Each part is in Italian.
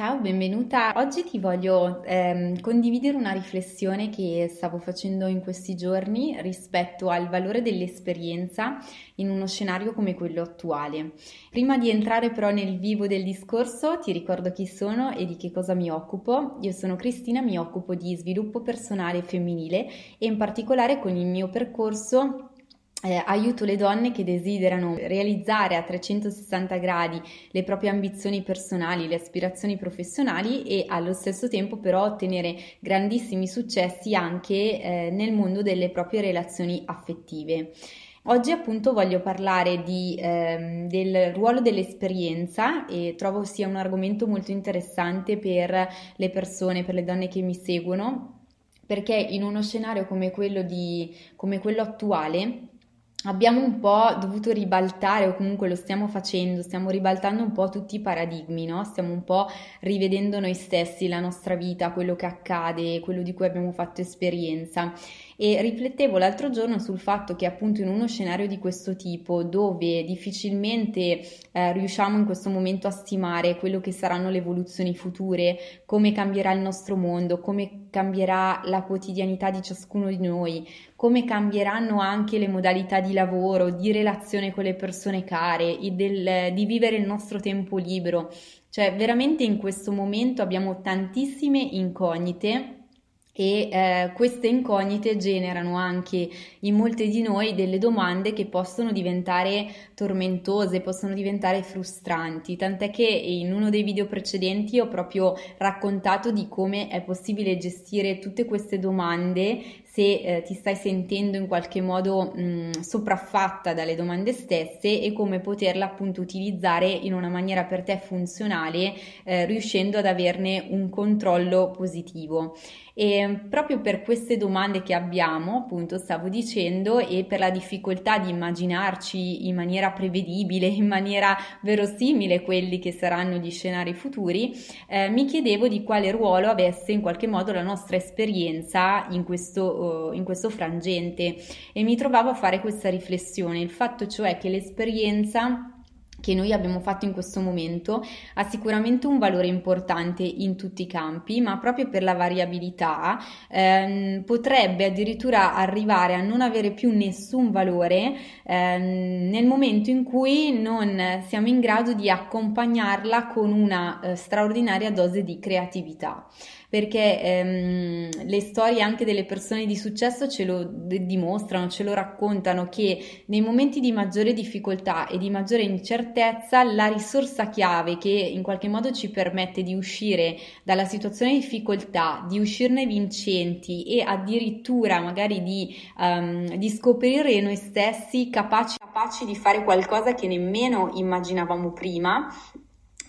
Ciao, benvenuta. Oggi ti voglio ehm, condividere una riflessione che stavo facendo in questi giorni rispetto al valore dell'esperienza in uno scenario come quello attuale. Prima di entrare però nel vivo del discorso, ti ricordo chi sono e di che cosa mi occupo. Io sono Cristina, mi occupo di sviluppo personale femminile e in particolare con il mio percorso eh, aiuto le donne che desiderano realizzare a 360 gradi le proprie ambizioni personali, le aspirazioni professionali e allo stesso tempo però ottenere grandissimi successi anche eh, nel mondo delle proprie relazioni affettive. Oggi appunto voglio parlare di, ehm, del ruolo dell'esperienza e trovo sia un argomento molto interessante per le persone, per le donne che mi seguono, perché in uno scenario come quello, di, come quello attuale abbiamo un po' dovuto ribaltare o comunque lo stiamo facendo, stiamo ribaltando un po' tutti i paradigmi, no? Stiamo un po' rivedendo noi stessi, la nostra vita, quello che accade, quello di cui abbiamo fatto esperienza e riflettevo l'altro giorno sul fatto che appunto in uno scenario di questo tipo dove difficilmente eh, riusciamo in questo momento a stimare quello che saranno le evoluzioni future, come cambierà il nostro mondo, come cambierà la quotidianità di ciascuno di noi, come cambieranno anche le modalità di lavoro, di relazione con le persone care, del, di vivere il nostro tempo libero. Cioè, veramente in questo momento abbiamo tantissime incognite e eh, queste incognite generano anche in molte di noi delle domande che possono diventare tormentose, possono diventare frustranti, tant'è che in uno dei video precedenti ho proprio raccontato di come è possibile gestire tutte queste domande se eh, ti stai sentendo in qualche modo mh, sopraffatta dalle domande stesse e come poterla appunto utilizzare in una maniera per te funzionale, eh, riuscendo ad averne un controllo positivo. E proprio per queste domande che abbiamo, appunto, stavo dicendo, e per la difficoltà di immaginarci in maniera prevedibile, in maniera verosimile quelli che saranno gli scenari futuri, eh, mi chiedevo di quale ruolo avesse in qualche modo la nostra esperienza in questo, in questo frangente e mi trovavo a fare questa riflessione, il fatto cioè che l'esperienza che noi abbiamo fatto in questo momento ha sicuramente un valore importante in tutti i campi, ma proprio per la variabilità ehm, potrebbe addirittura arrivare a non avere più nessun valore ehm, nel momento in cui non siamo in grado di accompagnarla con una eh, straordinaria dose di creatività perché ehm, le storie anche delle persone di successo ce lo d- dimostrano, ce lo raccontano che nei momenti di maggiore difficoltà e di maggiore incertezza la risorsa chiave che in qualche modo ci permette di uscire dalla situazione di difficoltà, di uscirne vincenti e addirittura magari di, um, di scoprire noi stessi capaci, capaci di fare qualcosa che nemmeno immaginavamo prima,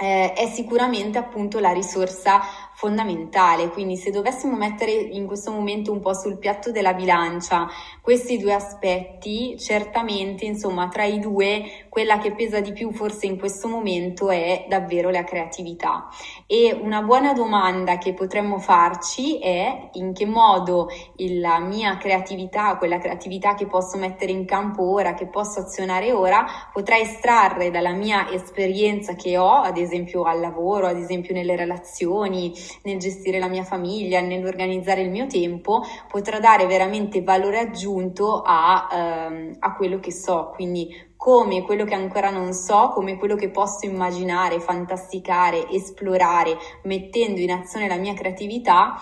eh, è sicuramente appunto la risorsa fondamentale, quindi se dovessimo mettere in questo momento un po' sul piatto della bilancia questi due aspetti, certamente insomma tra i due quella che pesa di più forse in questo momento è davvero la creatività. E una buona domanda che potremmo farci è in che modo la mia creatività, quella creatività che posso mettere in campo ora, che posso azionare ora, potrà estrarre dalla mia esperienza che ho, ad esempio al lavoro, ad esempio nelle relazioni, nel gestire la mia famiglia, nell'organizzare il mio tempo, potrà dare veramente valore aggiunto a, ehm, a quello che so. Quindi come quello che ancora non so, come quello che posso immaginare, fantasticare, esplorare, mettendo in azione la mia creatività,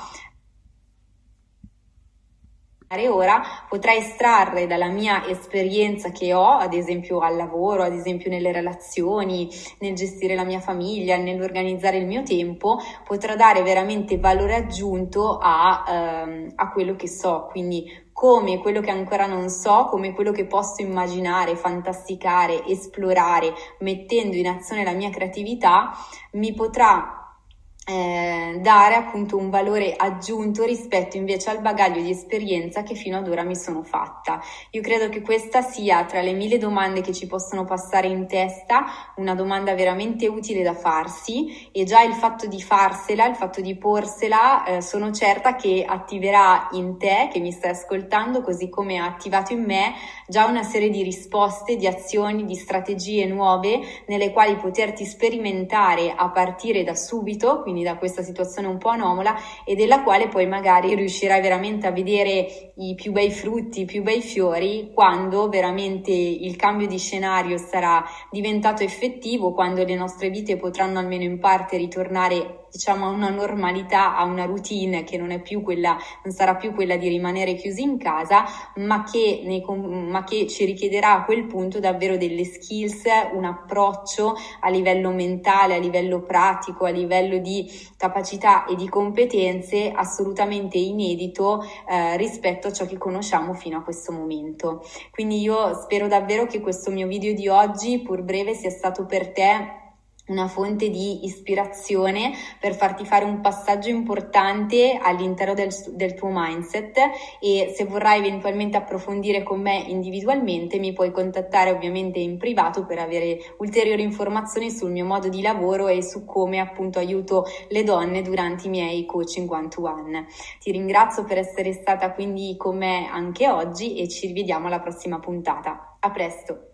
ora potrà estrarre dalla mia esperienza che ho, ad esempio al lavoro, ad esempio nelle relazioni, nel gestire la mia famiglia, nell'organizzare il mio tempo, potrà dare veramente valore aggiunto a, ehm, a quello che so. Quindi come quello che ancora non so, come quello che posso immaginare, fantasticare, esplorare, mettendo in azione la mia creatività, mi potrà eh, dare appunto un valore aggiunto rispetto invece al bagaglio di esperienza che fino ad ora mi sono fatta. Io credo che questa sia tra le mille domande che ci possono passare in testa una domanda veramente utile da farsi e già il fatto di farsela, il fatto di porsela, eh, sono certa che attiverà in te che mi stai ascoltando così come ha attivato in me già una serie di risposte, di azioni, di strategie nuove nelle quali poterti sperimentare a partire da subito, quindi quindi da questa situazione un po' anomala e della quale poi magari riuscirai veramente a vedere i più bei frutti, i più bei fiori quando veramente il cambio di scenario sarà diventato effettivo, quando le nostre vite potranno almeno in parte ritornare diciamo a una normalità, a una routine che non è più quella, non sarà più quella di rimanere chiusi in casa, ma che, nei, ma che ci richiederà a quel punto davvero delle skills, un approccio a livello mentale, a livello pratico, a livello di capacità e di competenze assolutamente inedito eh, rispetto a ciò che conosciamo fino a questo momento. Quindi io spero davvero che questo mio video di oggi, pur breve, sia stato per te una fonte di ispirazione per farti fare un passaggio importante all'interno del, del, tuo mindset e se vorrai eventualmente approfondire con me individualmente mi puoi contattare ovviamente in privato per avere ulteriori informazioni sul mio modo di lavoro e su come appunto aiuto le donne durante i miei coaching one to one. Ti ringrazio per essere stata quindi con me anche oggi e ci rivediamo alla prossima puntata. A presto!